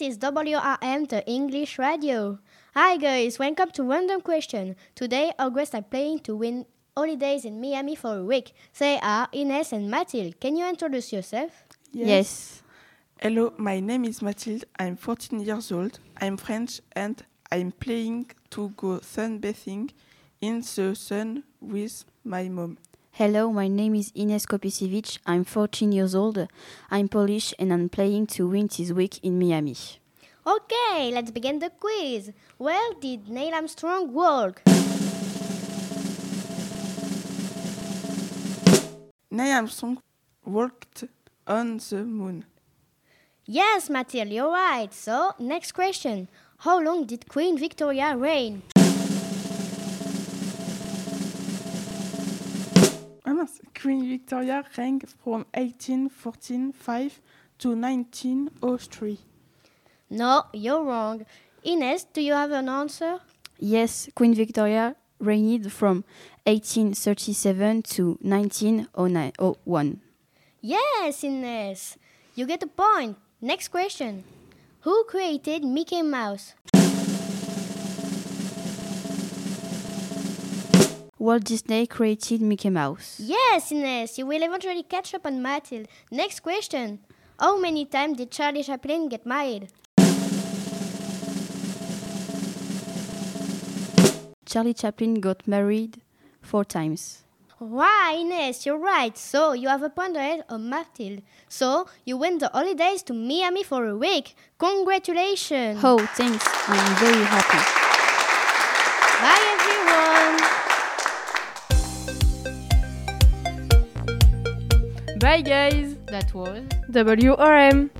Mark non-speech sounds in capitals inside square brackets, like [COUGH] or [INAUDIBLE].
This is WRM, the English radio. Hi guys, welcome to Random Question. Today, August are playing to win holidays in Miami for a week. They are Ines and Mathilde. Can you introduce yourself? Yes. Hello, my name is Mathilde. I'm 14 years old. I'm French and I'm playing to go sunbathing in the sun with my mom. Hello, my name is Ines Kopisiewicz. I'm 14 years old. I'm Polish and I'm playing to win this week in Miami. Okay, let's begin the quiz. Where did Neil Armstrong walk? Neil Armstrong walked on the moon. Yes, Mathilde, you're right. So, next question. How long did Queen Victoria reign? [LAUGHS] Queen Victoria reigned from 1845 to 1903. No, you're wrong. Ines, do you have an answer? Yes, Queen Victoria reigned from 1837 to 1901. Yes, Ines. You get a point. Next question. Who created Mickey Mouse? Walt Disney created Mickey Mouse. Yes, Ines. You will eventually catch up on Mathilde. Next question. How many times did Charlie Chaplin get married? Charlie Chaplin got married four times. Why, Ines, you're right. So you have a point ahead of Mathilde. So you went the holidays to Miami for a week. Congratulations. Oh, thanks. I'm very happy. Bye, Bye guys! That was WRM!